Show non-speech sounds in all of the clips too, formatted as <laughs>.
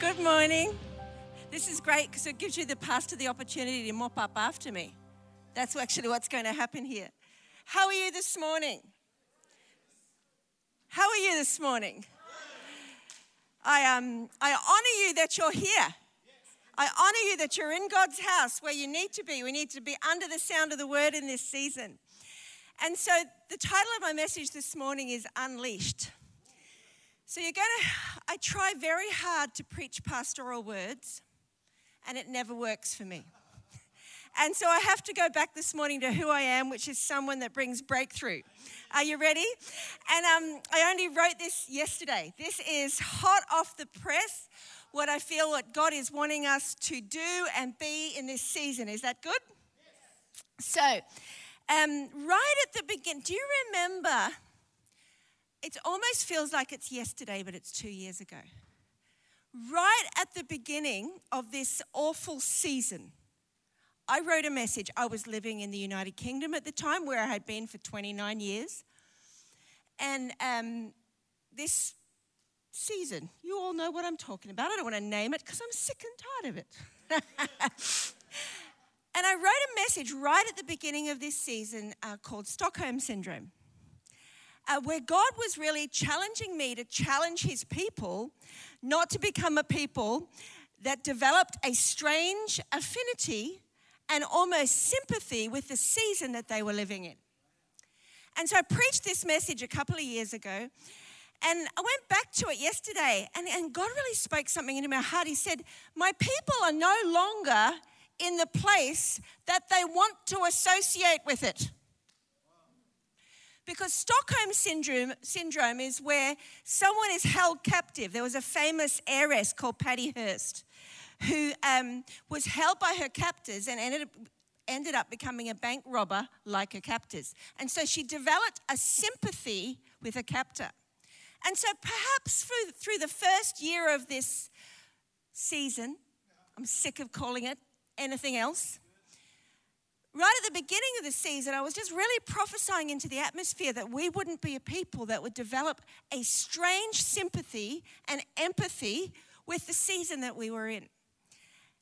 Good morning. This is great because it gives you the pastor the opportunity to mop up after me. That's actually what's going to happen here. How are you this morning? How are you this morning? I, um, I honor you that you're here. I honor you that you're in God's house where you need to be. We need to be under the sound of the word in this season. And so the title of my message this morning is Unleashed. So you're going to, I try very hard to preach pastoral words, and it never works for me. And so I have to go back this morning to who I am, which is someone that brings breakthrough. Are you ready? And um, I only wrote this yesterday. This is hot off the press, what I feel what God is wanting us to do and be in this season. Is that good? Yes. So, um, right at the beginning, do you remember? It almost feels like it's yesterday, but it's two years ago. Right at the beginning of this awful season, I wrote a message. I was living in the United Kingdom at the time, where I had been for 29 years. And um, this season, you all know what I'm talking about. I don't want to name it because I'm sick and tired of it. <laughs> and I wrote a message right at the beginning of this season uh, called Stockholm Syndrome. Uh, where God was really challenging me to challenge his people not to become a people that developed a strange affinity and almost sympathy with the season that they were living in. And so I preached this message a couple of years ago, and I went back to it yesterday, and, and God really spoke something into my heart. He said, My people are no longer in the place that they want to associate with it. Because Stockholm syndrome, syndrome is where someone is held captive. There was a famous heiress called Patty Hearst who um, was held by her captors and ended up, ended up becoming a bank robber like her captors. And so she developed a sympathy with her captor. And so perhaps through, through the first year of this season, I'm sick of calling it anything else. Right at the beginning of the season, I was just really prophesying into the atmosphere that we wouldn't be a people that would develop a strange sympathy and empathy with the season that we were in.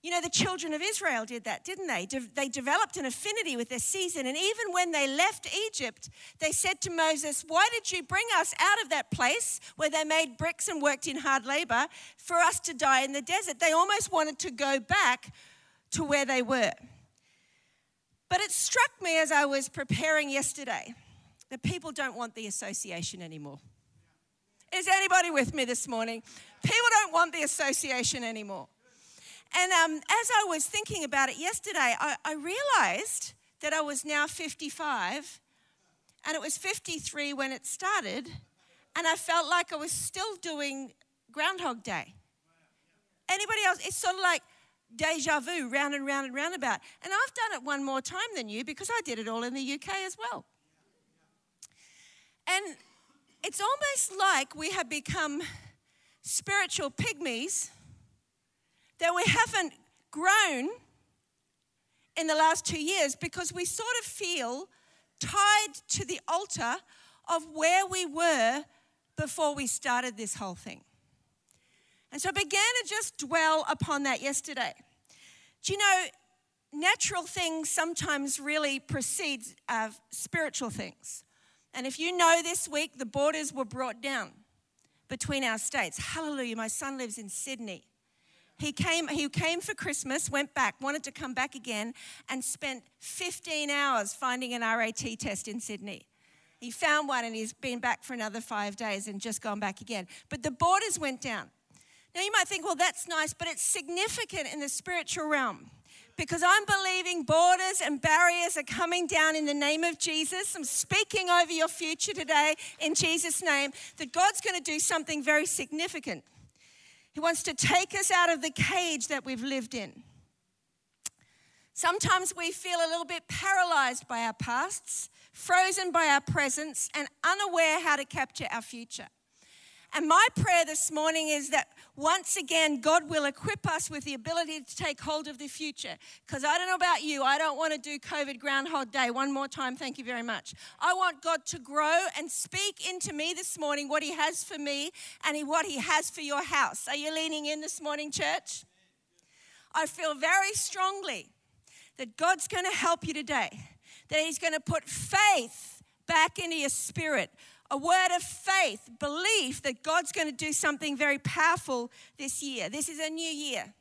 You know, the children of Israel did that, didn't they? De- they developed an affinity with their season. And even when they left Egypt, they said to Moses, Why did you bring us out of that place where they made bricks and worked in hard labor for us to die in the desert? They almost wanted to go back to where they were. But it struck me as I was preparing yesterday that people don't want the association anymore. Is anybody with me this morning? People don't want the association anymore. And um, as I was thinking about it yesterday, I, I realized that I was now 55 and it was 53 when it started, and I felt like I was still doing Groundhog Day. Anybody else? It's sort of like deja vu, round and round and round about. And I've done it one more time than you because I did it all in the UK as well. And it's almost like we have become spiritual pygmies that we haven't grown in the last two years because we sort of feel tied to the altar of where we were before we started this whole thing. And so I began to just dwell upon that yesterday. Do you know, natural things sometimes really precede uh, spiritual things. And if you know this week, the borders were brought down between our states. Hallelujah. My son lives in Sydney. He came, he came for Christmas, went back, wanted to come back again, and spent 15 hours finding an RAT test in Sydney. He found one and he's been back for another five days and just gone back again. But the borders went down. Now you might think, well, that's nice, but it's significant in the spiritual realm because I'm believing borders and barriers are coming down in the name of Jesus. I'm speaking over your future today in Jesus' name that God's going to do something very significant. He wants to take us out of the cage that we've lived in. Sometimes we feel a little bit paralyzed by our pasts, frozen by our presence, and unaware how to capture our future. And my prayer this morning is that once again, God will equip us with the ability to take hold of the future. Because I don't know about you, I don't want to do COVID Groundhog Day one more time. Thank you very much. I want God to grow and speak into me this morning what He has for me and what He has for your house. Are you leaning in this morning, church? I feel very strongly that God's going to help you today, that He's going to put faith back into your spirit a word of faith, belief that God's going to do something very powerful this year. This is a new year.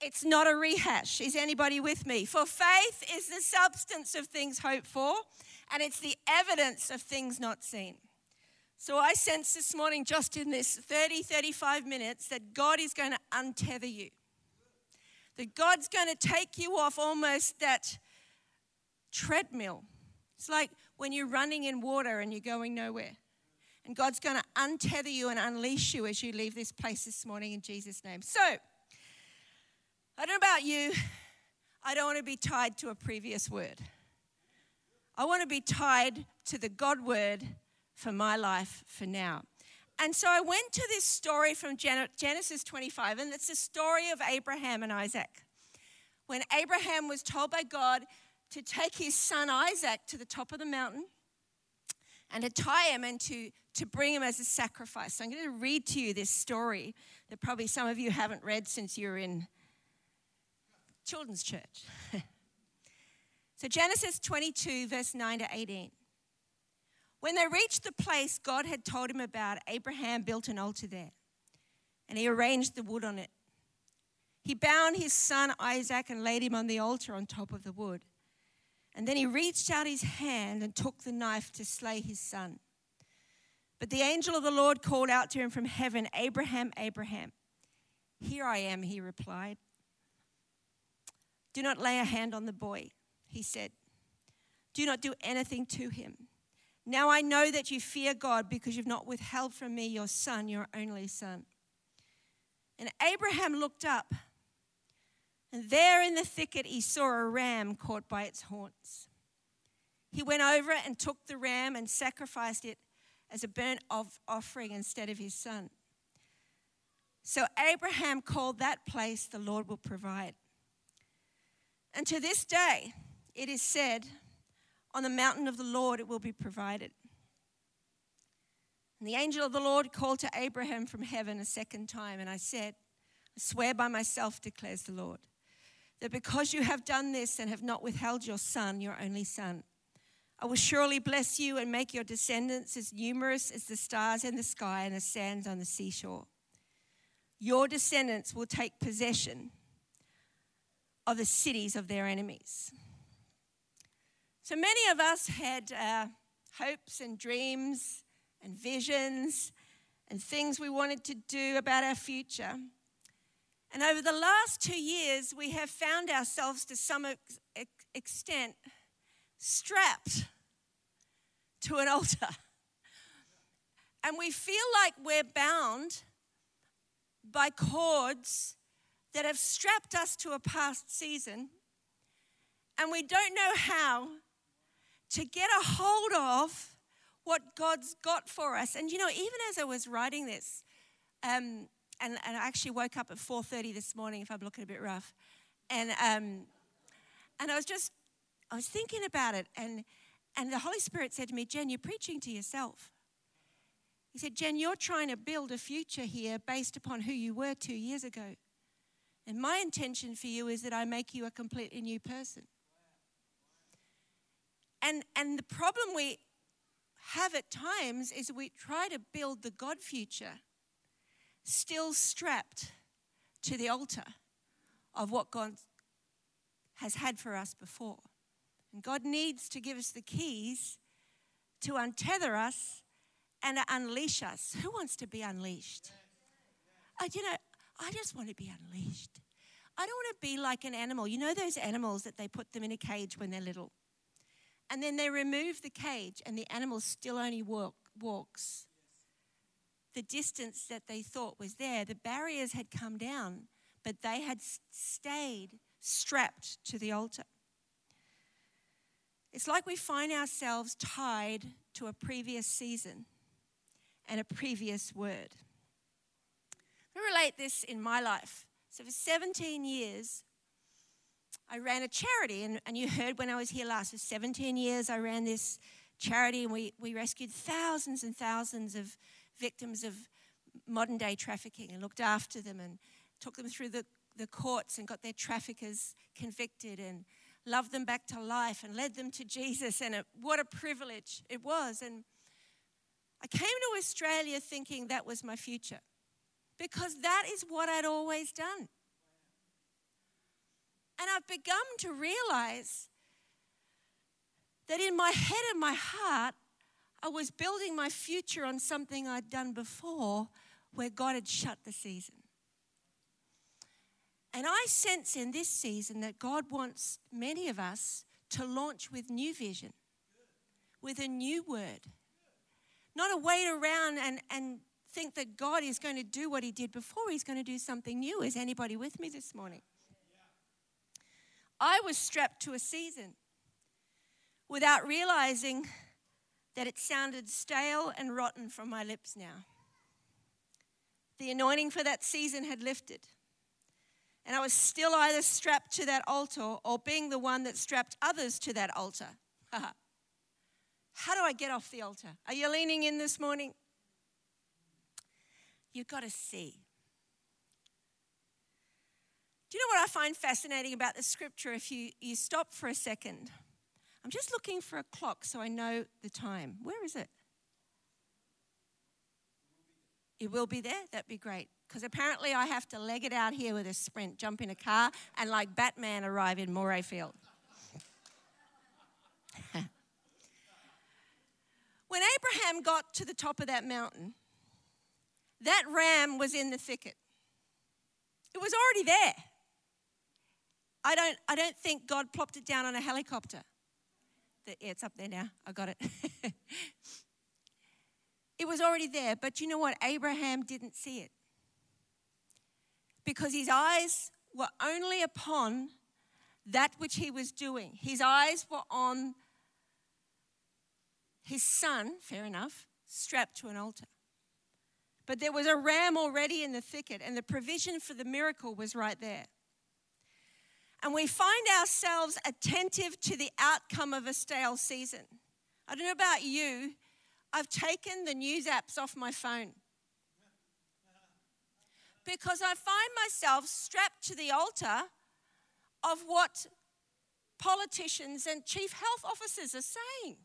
It's not a rehash. Is anybody with me? For faith is the substance of things hoped for, and it's the evidence of things not seen. So I sense this morning, just in this 30, 35 minutes, that God is going to untether you. That God's going to take you off almost that treadmill. It's like when you're running in water and you're going nowhere. And God's going to untether you and unleash you as you leave this place this morning in Jesus' name. So, I don't know about you, I don't want to be tied to a previous word. I want to be tied to the God word for my life for now. And so I went to this story from Genesis 25, and it's the story of Abraham and Isaac. When Abraham was told by God to take his son Isaac to the top of the mountain and to tie him and to, to bring him as a sacrifice. So I'm going to read to you this story that probably some of you haven't read since you're in children's church. <laughs> so Genesis 22, verse 9 to 18. When they reached the place God had told him about, Abraham built an altar there and he arranged the wood on it. He bound his son Isaac and laid him on the altar on top of the wood. And then he reached out his hand and took the knife to slay his son. But the angel of the Lord called out to him from heaven, Abraham, Abraham. Here I am, he replied. Do not lay a hand on the boy, he said. Do not do anything to him. Now I know that you fear God because you've not withheld from me your son, your only son. And Abraham looked up and there in the thicket, he saw a ram caught by its horns. He went over and took the ram and sacrificed it as a burnt offering instead of his son. So Abraham called that place, the Lord will provide. And to this day, it is said, on the mountain of the Lord it will be provided. And the angel of the Lord called to Abraham from heaven a second time, and I said, I swear by myself, declares the Lord that because you have done this and have not withheld your son, your only son, I will surely bless you and make your descendants as numerous as the stars in the sky and the sands on the seashore. Your descendants will take possession of the cities of their enemies. So many of us had uh, hopes and dreams and visions and things we wanted to do about our future. And over the last two years, we have found ourselves to some extent strapped to an <laughs> altar. And we feel like we're bound by cords that have strapped us to a past season. And we don't know how to get a hold of what God's got for us. And you know, even as I was writing this, um, and, and I actually woke up at 4.30 this morning, if I'm looking a bit rough. And, um, and I was just, I was thinking about it. And, and the Holy Spirit said to me, Jen, you're preaching to yourself. He said, Jen, you're trying to build a future here based upon who you were two years ago. And my intention for you is that I make you a completely new person. And, and the problem we have at times is we try to build the God future still strapped to the altar of what God has had for us before. And God needs to give us the keys to untether us and unleash us. Who wants to be unleashed? Uh, you know, I just want to be unleashed. I don't want to be like an animal. You know those animals that they put them in a cage when they're little? And then they remove the cage and the animal still only walk, walks the distance that they thought was there. The barriers had come down, but they had stayed strapped to the altar. It's like we find ourselves tied to a previous season and a previous word. I relate this in my life. So, for 17 years, I ran a charity, and, and you heard when I was here last, for 17 years, I ran this charity, and we, we rescued thousands and thousands of victims of modern day trafficking and looked after them and took them through the, the courts and got their traffickers convicted and loved them back to life and led them to Jesus. And it, what a privilege it was. And I came to Australia thinking that was my future because that is what I'd always done. And I've begun to realize that in my head and my heart, I was building my future on something I'd done before where God had shut the season. And I sense in this season that God wants many of us to launch with new vision, with a new word. Not a wait around and, and think that God is going to do what he did before, he's going to do something new. Is anybody with me this morning? I was strapped to a season without realizing that it sounded stale and rotten from my lips now. The anointing for that season had lifted. And I was still either strapped to that altar or being the one that strapped others to that altar. <laughs> How do I get off the altar? Are you leaning in this morning? You've got to see. Do you know what I find fascinating about the scripture? If you, you stop for a second, I'm just looking for a clock so I know the time. Where is it? It will be there? That'd be great. Because apparently I have to leg it out here with a sprint, jump in a car, and like Batman arrive in Morayfield. <laughs> when Abraham got to the top of that mountain, that ram was in the thicket. It was already there. I don't, I don't think God plopped it down on a helicopter. The, yeah, it's up there now. I got it. <laughs> it was already there, but you know what? Abraham didn't see it. Because his eyes were only upon that which he was doing. His eyes were on his son, fair enough, strapped to an altar. But there was a ram already in the thicket, and the provision for the miracle was right there and we find ourselves attentive to the outcome of a stale season. I don't know about you, I've taken the news apps off my phone because I find myself strapped to the altar of what politicians and chief health officers are saying.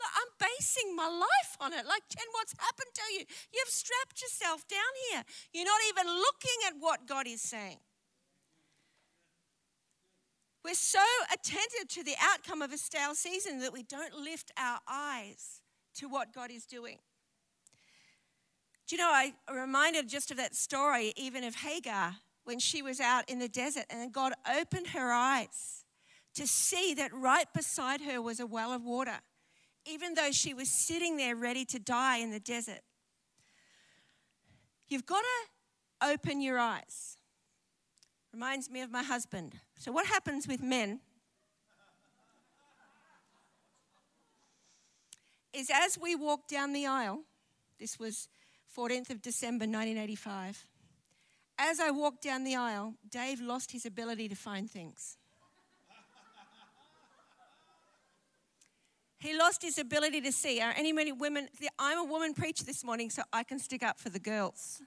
I'm basing my life on it. Like, Jen, what's happened to you? You've strapped yourself down here. You're not even looking at what God is saying. We're so attentive to the outcome of a stale season that we don't lift our eyes to what God is doing. Do you know, I reminded just of that story, even of Hagar, when she was out in the desert and God opened her eyes to see that right beside her was a well of water, even though she was sitting there ready to die in the desert. You've got to open your eyes. Reminds me of my husband. So, what happens with men is as we walk down the aisle, this was 14th of December 1985. As I walked down the aisle, Dave lost his ability to find things. He lost his ability to see. Are any many women? I'm a woman preacher this morning, so I can stick up for the girls.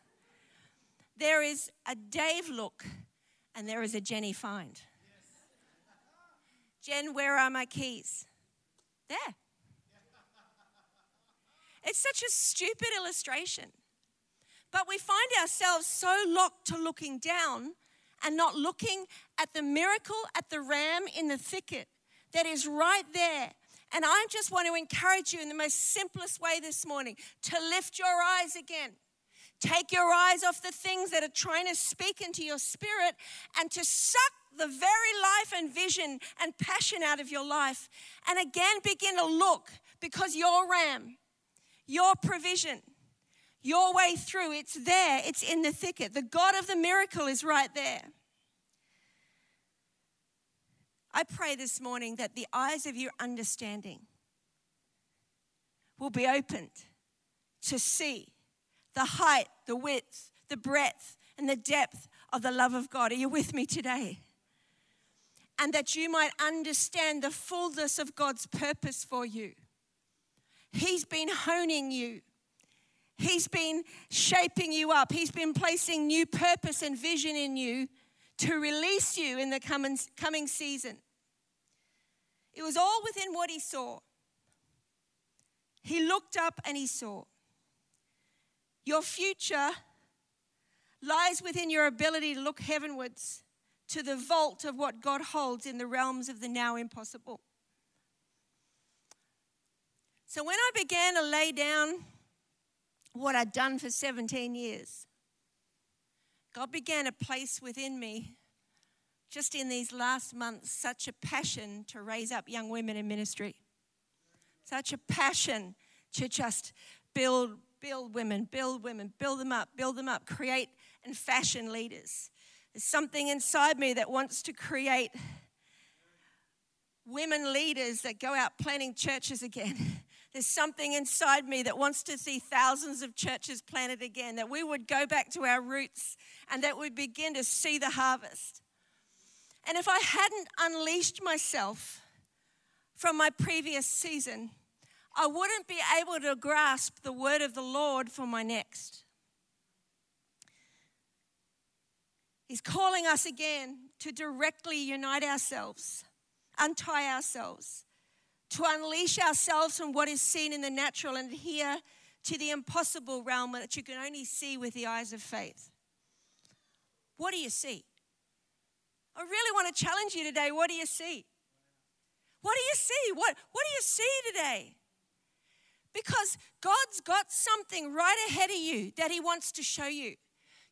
There is a Dave look and there is a Jenny find. Jen, where are my keys? There. It's such a stupid illustration. But we find ourselves so locked to looking down and not looking at the miracle, at the ram in the thicket that is right there. And I just want to encourage you in the most simplest way this morning to lift your eyes again Take your eyes off the things that are trying to speak into your spirit and to suck the very life and vision and passion out of your life. And again, begin to look because your ram, your provision, your way through, it's there, it's in the thicket. The God of the miracle is right there. I pray this morning that the eyes of your understanding will be opened to see the height, the width, the breadth, and the depth of the love of God. Are you with me today? And that you might understand the fullness of God's purpose for you. He's been honing you. He's been shaping you up. He's been placing new purpose and vision in you to release you in the coming, coming season. It was all within what he saw. He looked up and he saw. Your future lies within your ability to look heavenwards to the vault of what God holds in the realms of the now impossible. So when I began to lay down what I'd done for 17 years, God began to place within me, just in these last months, such a passion to raise up young women in ministry, such a passion to just build, build women, build women, build them up, build them up, create and fashion leaders. There's something inside me that wants to create women leaders that go out planting churches again. <laughs> There's something inside me that wants to see thousands of churches planted again, that we would go back to our roots and that we begin to see the harvest. And if I hadn't unleashed myself from my previous season, I wouldn't be able to grasp the word of the Lord for my next. He's calling us again to directly unite ourselves, untie ourselves, to unleash ourselves from what is seen in the natural and adhere to the impossible realm that you can only see with the eyes of faith. What do you see? I really want to challenge you today. What do you see? What do you see? What, what do you see today? Because God's got something right ahead of you that He wants to show you.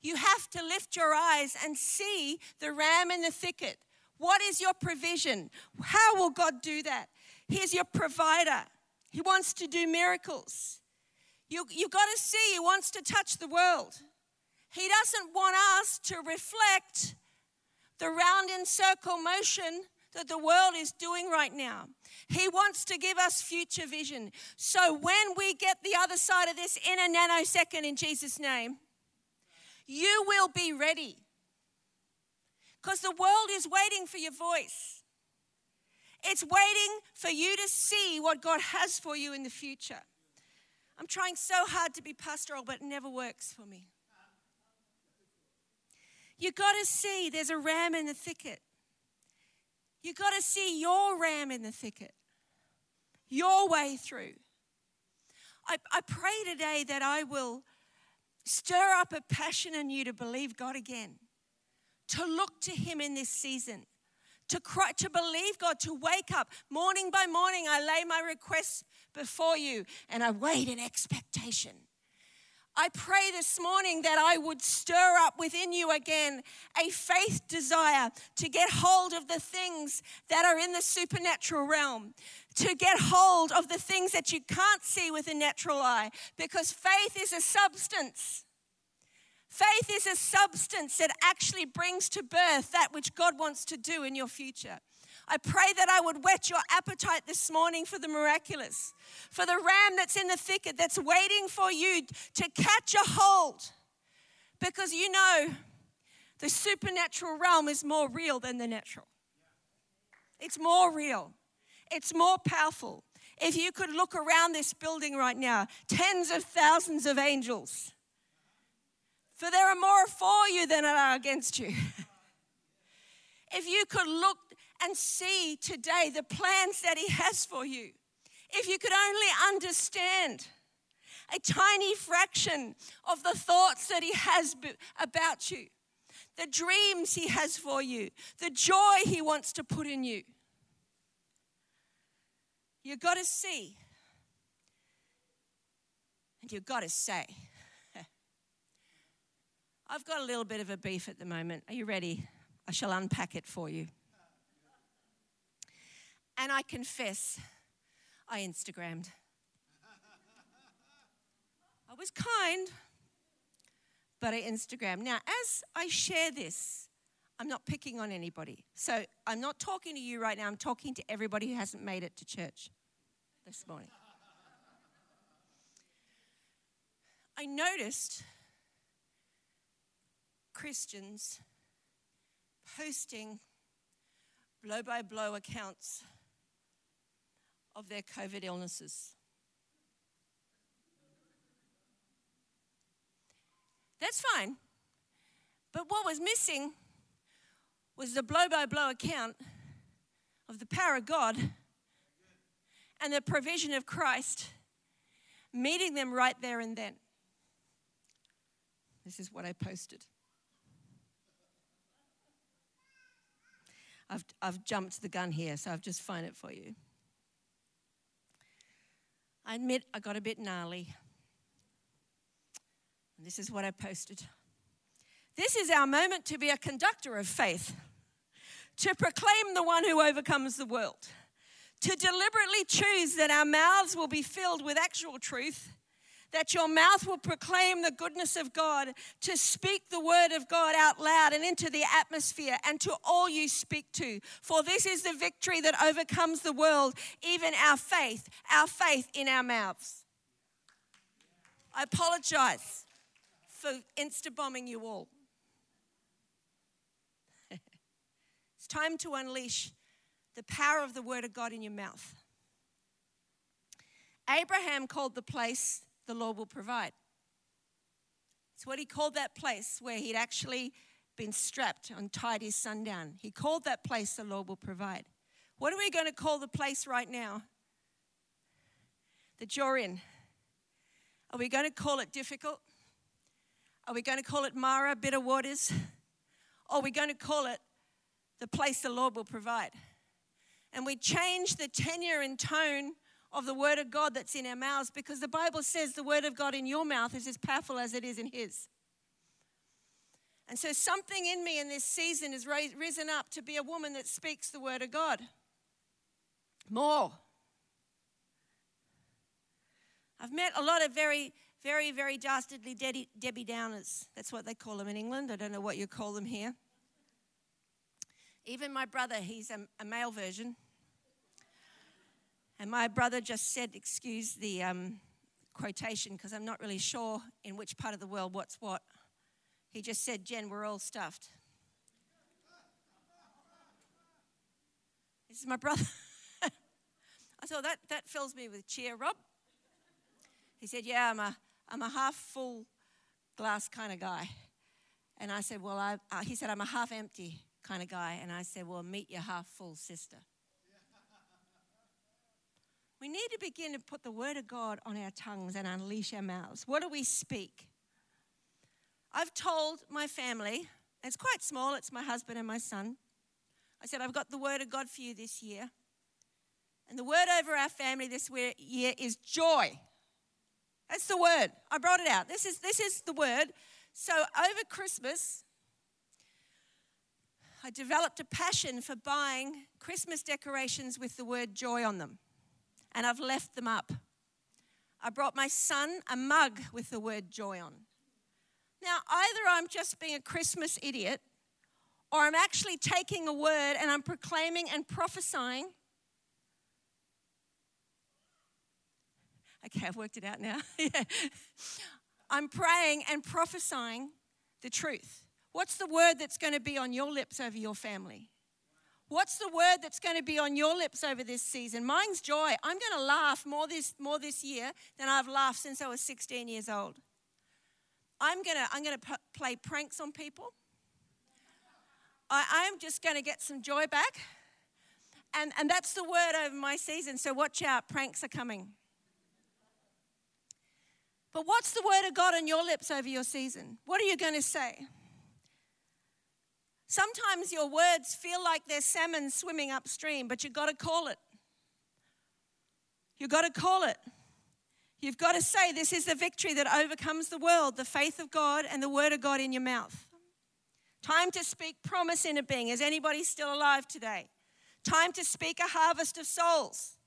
You have to lift your eyes and see the ram in the thicket. What is your provision? How will God do that? He's your provider. He wants to do miracles. You, you've got to see, He wants to touch the world. He doesn't want us to reflect the round in circle motion that the world is doing right now. He wants to give us future vision. So when we get the other side of this in a nanosecond in Jesus' name, you will be ready. Because the world is waiting for your voice. It's waiting for you to see what God has for you in the future. I'm trying so hard to be pastoral, but it never works for me. You got to see there's a ram in the thicket. You got to see your ram in the thicket, your way through. I, I pray today that I will stir up a passion in you to believe God again, to look to Him in this season, to cry, to believe God, to wake up morning by morning. I lay my requests before you and I wait in expectation. I pray this morning that I would stir up within you again a faith desire to get hold of the things that are in the supernatural realm, to get hold of the things that you can't see with a natural eye, because faith is a substance. Faith is a substance that actually brings to birth that which God wants to do in your future. I pray that I would whet your appetite this morning for the miraculous, for the ram that's in the thicket that's waiting for you to catch a hold. Because you know, the supernatural realm is more real than the natural. It's more real, it's more powerful. If you could look around this building right now, tens of thousands of angels. For there are more for you than are against you. <laughs> if you could look and see today the plans that He has for you. If you could only understand a tiny fraction of the thoughts that He has about you, the dreams He has for you, the joy He wants to put in you. You've got to see and you've got to say. <laughs> I've got a little bit of a beef at the moment. Are you ready? I shall unpack it for you. And I confess, I Instagrammed. I was kind, but I Instagrammed. Now, as I share this, I'm not picking on anybody. So I'm not talking to you right now. I'm talking to everybody who hasn't made it to church this morning. I noticed Christians posting blow by blow accounts of their COVID illnesses. That's fine. But what was missing was the blow by blow account of the power of God and the provision of Christ meeting them right there and then. This is what I posted. I've, I've jumped the gun here, so I've just found it for you. I admit I got a bit gnarly. And this is what I posted. This is our moment to be a conductor of faith, to proclaim the one who overcomes the world, to deliberately choose that our mouths will be filled with actual truth that your mouth will proclaim the goodness of God, to speak the word of God out loud and into the atmosphere and to all you speak to. For this is the victory that overcomes the world, even our faith, our faith in our mouths. I apologize for insta bombing you all. <laughs> it's time to unleash the power of the word of God in your mouth. Abraham called the place the Lord will provide. It's what he called that place where he'd actually been strapped and tied his son down. He called that place the Lord will provide. What are we going to call the place right now that you're in? Are we going to call it difficult? Are we going to call it Mara, bitter waters? Or are we going to call it the place the Lord will provide? And we change the tenure and tone of the word of God that's in our mouths because the Bible says the word of God in your mouth is as powerful as it is in His. And so something in me in this season has risen up to be a woman that speaks the word of God. More. I've met a lot of very, very, very dastardly Debbie Downers. That's what they call them in England. I don't know what you call them here. Even my brother, he's a, a male version. And my brother just said, excuse the um, quotation, because I'm not really sure in which part of the world what's what. He just said, Jen, we're all stuffed. This is my brother. <laughs> I thought that, that fills me with cheer, Rob. He said, Yeah, I'm a, I'm a half full glass kind of guy. And I said, Well, I, uh, he said, I'm a half empty kind of guy. And I said, Well, meet your half full sister. We need to begin to put the word of God on our tongues and unleash our mouths. What do we speak? I've told my family, it's quite small, it's my husband and my son. I said, I've got the word of God for you this year. And the word over our family this year is joy. That's the word. I brought it out. This is, this is the word. So over Christmas, I developed a passion for buying Christmas decorations with the word joy on them and I've left them up. I brought my son a mug with the word joy on. Now, either I'm just being a Christmas idiot, or I'm actually taking a word and I'm proclaiming and prophesying. Okay, I've worked it out now. <laughs> I'm praying and prophesying the truth. What's the word that's going to be on your lips over your family? What's the word that's going to be on your lips over this season? Mine's joy. I'm going to laugh more this, more this year than I've laughed since I was 16 years old. I'm going to, I'm going to p- play pranks on people. I, I'm just going to get some joy back. And, and that's the word over my season. So watch out, pranks are coming. But what's the word of God on your lips over your season? What are you going to say? Sometimes your words feel like they're salmon swimming upstream, but you've got to call it. You've got to call it. You've got to say, This is the victory that overcomes the world, the faith of God and the word of God in your mouth. Time to speak promise in a being. Is anybody still alive today? Time to speak a harvest of souls.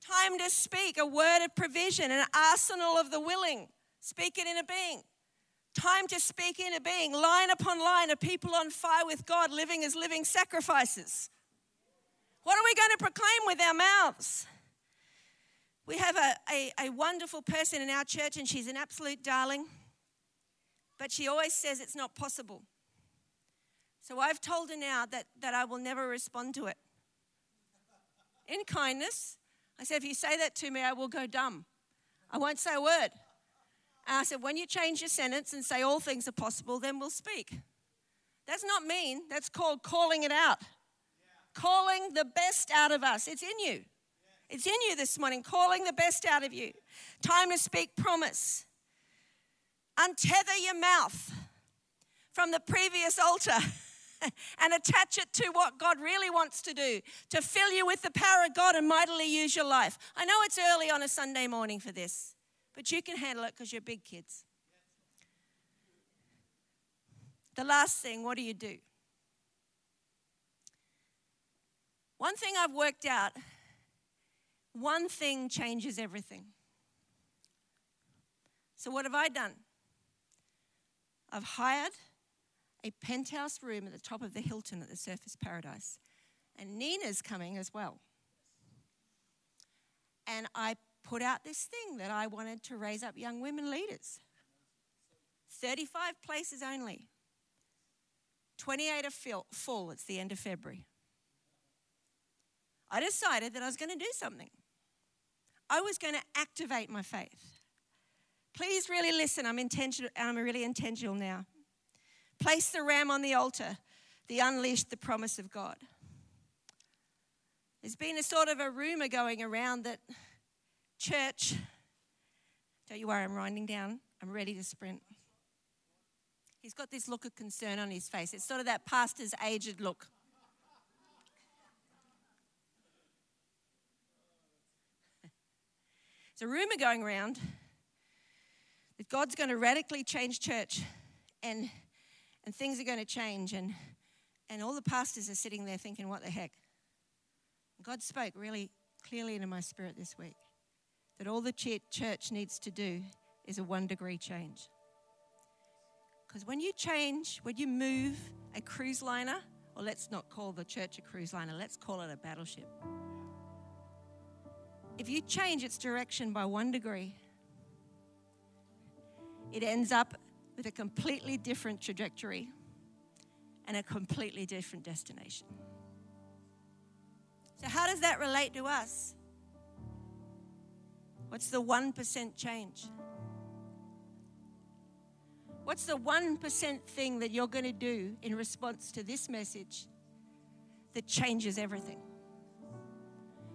Time to speak a word of provision, an arsenal of the willing. Speak it in a being. Time to speak into being, line upon line of people on fire with God, living as living sacrifices. What are we going to proclaim with our mouths? We have a, a, a wonderful person in our church, and she's an absolute darling, but she always says it's not possible. So I've told her now that, that I will never respond to it. In kindness, I said, if you say that to me, I will go dumb. I won't say a word. And I said, when you change your sentence and say all things are possible, then we'll speak. That's not mean, that's called calling it out. Yeah. Calling the best out of us. It's in you. Yeah. It's in you this morning, calling the best out of you. Time to speak promise. Untether your mouth from the previous altar. <laughs> and attach it to what God really wants to do to fill you with the power of God and mightily use your life. I know it's early on a Sunday morning for this, but you can handle it because you're big kids. The last thing, what do you do? One thing I've worked out one thing changes everything. So, what have I done? I've hired a penthouse room at the top of the Hilton at the Surfers Paradise. And Nina's coming as well. And I put out this thing that I wanted to raise up young women leaders 35 places only. 28 are full. It's the end of February. I decided that I was going to do something. I was going to activate my faith. Please really listen. I'm intentional. I'm really intentional now. Place the ram on the altar. The unleashed the promise of God. There's been a sort of a rumor going around that church, don't you worry, I'm winding down. I'm ready to sprint. He's got this look of concern on his face. It's sort of that pastor's aged look. There's a rumor going around that God's going to radically change church and and things are going to change. And, and all the pastors are sitting there thinking, what the heck? God spoke really clearly into my spirit this week that all the church needs to do is a one degree change. Because when you change, when you move a cruise liner, or let's not call the church a cruise liner, let's call it a battleship. If you change its direction by one degree, it ends up with a completely different trajectory and a completely different destination. So, how does that relate to us? What's the 1% change? What's the 1% thing that you're going to do in response to this message that changes everything?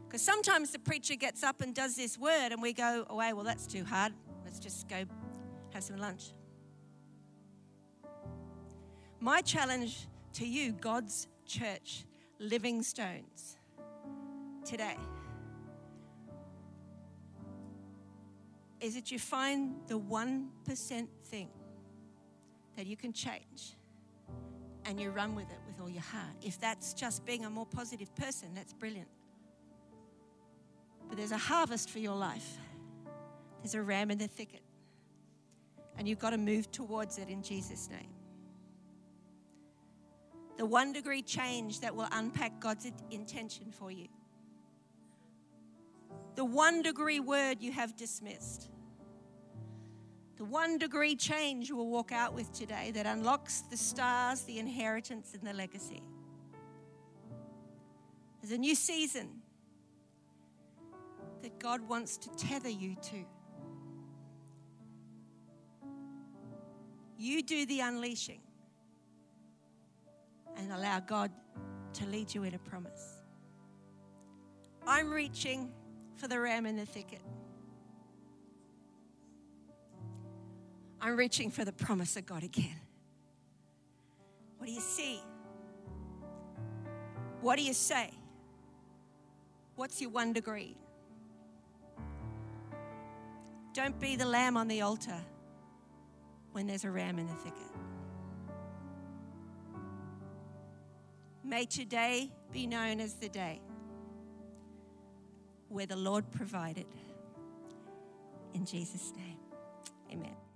Because sometimes the preacher gets up and does this word, and we go away, well, that's too hard. Let's just go have some lunch. My challenge to you, God's church, living stones, today, is that you find the 1% thing that you can change and you run with it with all your heart. If that's just being a more positive person, that's brilliant. But there's a harvest for your life, there's a ram in the thicket, and you've got to move towards it in Jesus' name the one degree change that will unpack God's intention for you. The one degree word you have dismissed. The one degree change you will walk out with today that unlocks the stars, the inheritance, and the legacy. There's a new season that God wants to tether you to. You do the unleashing and allow God to lead you in a promise. I'm reaching for the ram in the thicket. I'm reaching for the promise of God again. What do you see? What do you say? What's your one degree? Don't be the lamb on the altar when there's a ram in the thicket. May today be known as the day where the Lord provided. In Jesus' name, amen.